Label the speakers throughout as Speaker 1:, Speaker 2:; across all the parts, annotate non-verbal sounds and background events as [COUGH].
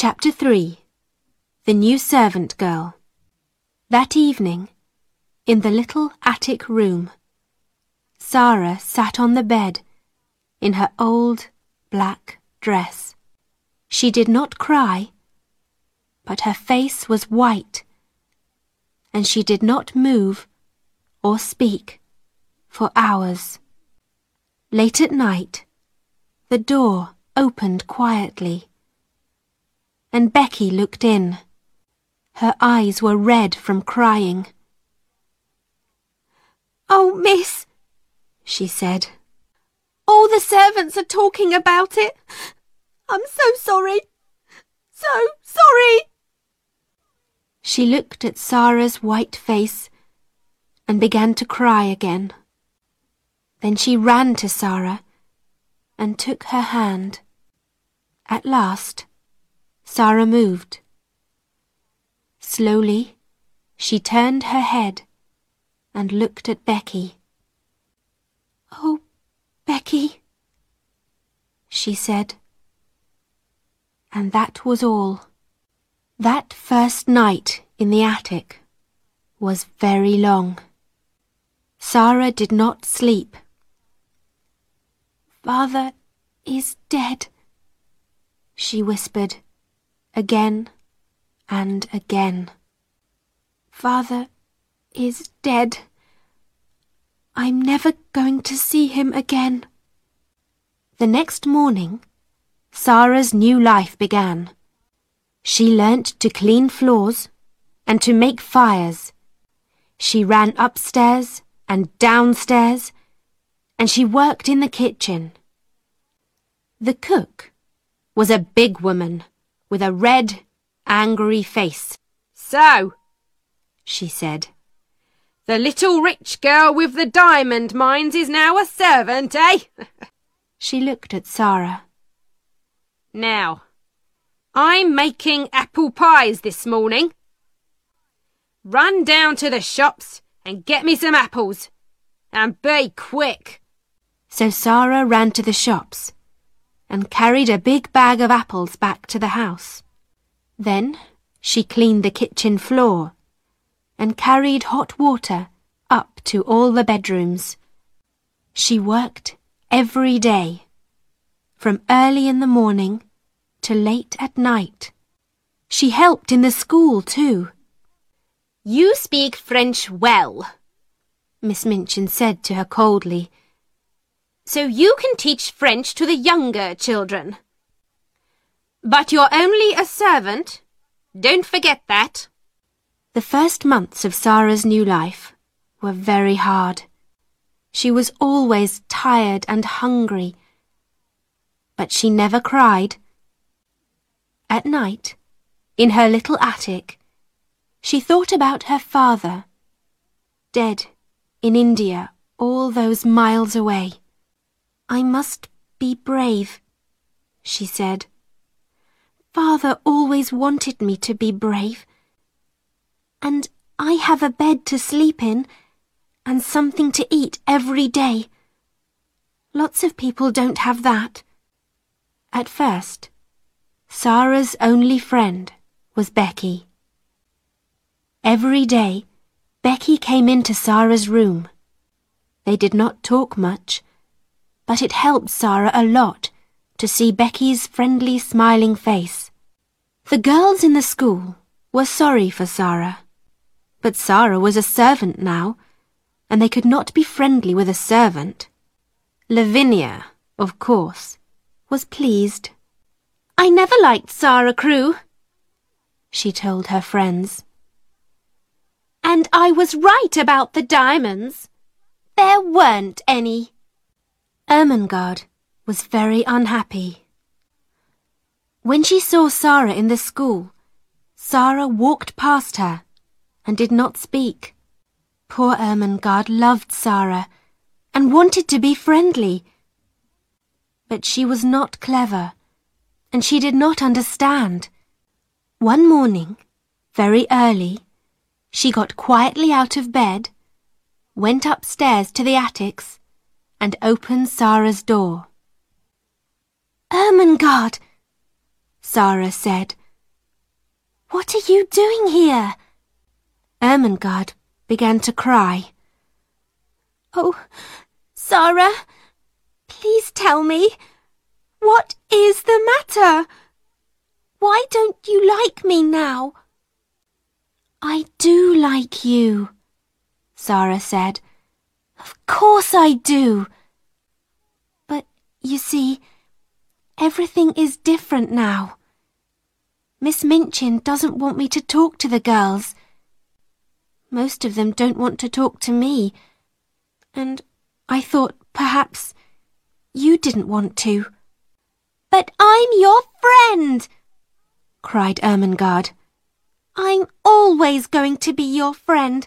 Speaker 1: Chapter 3 The New Servant Girl That evening, in the little attic room, Sara sat on the bed in her old black dress. She did not cry, but her face was white, and she did not move or speak for hours. Late at night, the door opened quietly, and Becky looked in. Her eyes were red from crying.
Speaker 2: Oh, miss, she said.
Speaker 3: All the servants are talking about it. I'm so sorry. So sorry.
Speaker 1: She looked at Sara's white face and began to cry again. Then she ran to Sara and took her hand. At last, Sara moved. Slowly, she turned her head and looked at Becky.
Speaker 2: Oh, Becky,
Speaker 1: she said. And that was all. That first night in the attic was very long. Sara did not sleep.
Speaker 2: Father is dead,
Speaker 1: she whispered again and again.
Speaker 2: Father is dead. I'm never going to see him again.
Speaker 1: The next morning, Sara's new life began. She learnt to clean floors and to make fires. She ran upstairs and downstairs, and she worked in the kitchen. The cook was a big woman with a red, angry face.
Speaker 4: So, she said, the little rich girl with the diamond mines is now a servant, eh? [LAUGHS]
Speaker 1: she looked at Sara.
Speaker 4: Now, I'm making apple pies this morning. Run down to the shops and get me some apples. And be quick.
Speaker 1: So Sara ran to the shops and carried a big bag of apples back to the house. Then she cleaned the kitchen floor and carried hot water up to all the bedrooms. She worked every day, from early in the morning to late at night. She helped in the school too.
Speaker 5: You speak French well, Miss Minchin said to her coldly. So you can teach French to the younger children. But you're only a servant. Don't forget that.
Speaker 1: The first months of Sara's new life were very hard. She was always tired and hungry, but she never cried. At night, in her little attic, she thought about her father, dead in India all those miles away. I must be brave, she said. Father always wanted me to be brave. And I have a bed to sleep in and something to eat every day. Lots of people don't have that. At first, Sara's only friend was Becky. Every day, Becky came into Sara's room. They did not talk much, but it helped Sara a lot to see Becky's friendly, smiling face. The girls in the school were sorry for Sara, but Sara was a servant now, and they could not be friendly with a servant. Lavinia, of course, was pleased.
Speaker 2: I never liked Sara Crewe, she told her friends. And I was right about the diamonds. There weren't any.
Speaker 1: Ermengarde was very unhappy. When she saw Sara in the school, Sara walked past her and did not speak. Poor Ermengarde loved Sara and wanted to be friendly. But she was not clever, and she did not understand. One morning, very early, she got quietly out of bed, went upstairs to the attics, and opened Sara's door.
Speaker 2: Ermengarde,
Speaker 1: Sara said, What are you doing here? Ermengarde began to cry.
Speaker 3: Oh, Sara, please tell me, what is the matter? Why don't you like me now?
Speaker 1: I do like you, Sara said. Of course I do. But, you see, everything is different now. Miss Minchin doesn't want me to talk to the girls. Most of them don't want to talk to me. And I thought perhaps you didn't want to.
Speaker 3: But I'm your friend,
Speaker 1: cried Ermengarde.
Speaker 3: I'm always going to be your friend,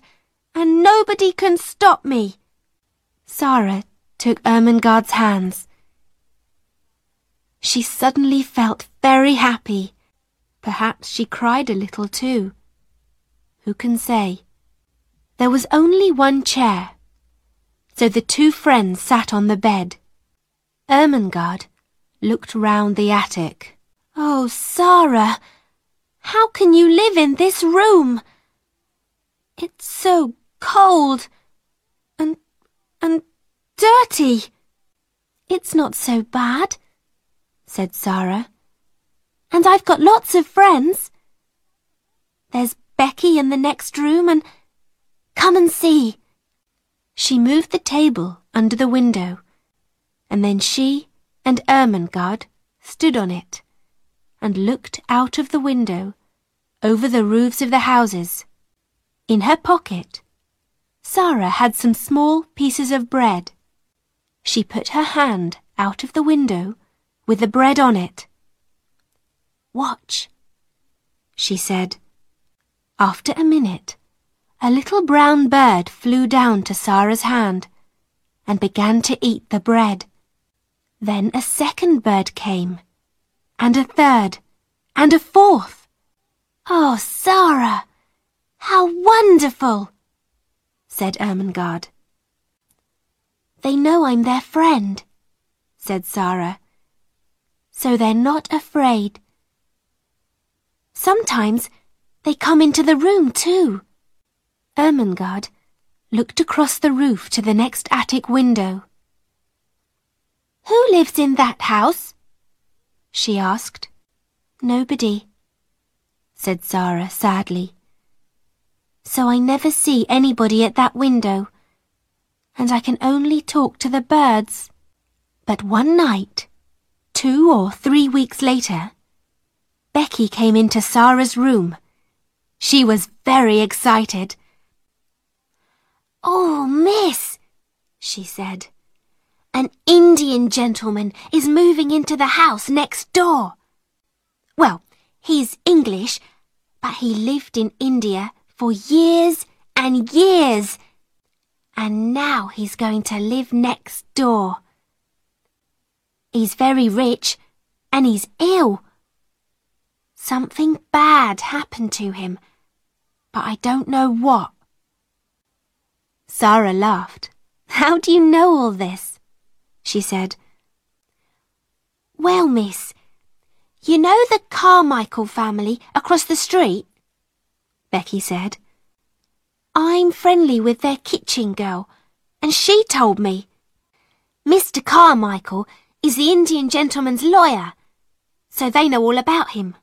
Speaker 3: and nobody can stop me.
Speaker 1: Sara took Ermengarde's hands. She suddenly felt very happy. Perhaps she cried a little too. Who can say? There was only one chair, so the two friends sat on the bed. Ermengarde looked round the attic.
Speaker 3: Oh, Sara, how can you live in this room? It's so cold and dirty.
Speaker 1: It's not so bad, said Sara. And I've got lots of friends. There's Becky in the next room and come and see. She moved the table under the window, and then she and Ermengarde stood on it and looked out of the window over the roofs of the houses. In her pocket, Sara had some small pieces of bread. She put her hand out of the window with the bread on it. Watch, she said. After a minute, a little brown bird flew down to Sara's hand and began to eat the bread. Then a second bird came, and a third, and a fourth.
Speaker 3: Oh, Sara, how wonderful, said Ermengarde.
Speaker 1: They know I'm their friend, said Sara, so they're not afraid. Sometimes they come into the room too. Ermengarde looked across the roof to the next attic window.
Speaker 3: Who lives in that house?
Speaker 1: she asked. Nobody, said Sara sadly. So I never see anybody at that window, and I can only talk to the birds. But one night, two or three weeks later, Becky came into Sara's room. She was very excited.
Speaker 3: Oh, miss, she said. An Indian gentleman is moving into the house next door. Well, he's English, but he lived in India for years and years. And now he's going to live next door. He's very rich and he's ill. Something bad happened to him, but I don't know what.
Speaker 1: Sara laughed. [LAUGHS] How do you know all this? she said.
Speaker 3: Well, miss, you know the Carmichael family across the street? Becky said. I'm friendly with their kitchen girl, and she told me. Mr. Carmichael is the Indian gentleman's lawyer, so they know all about him.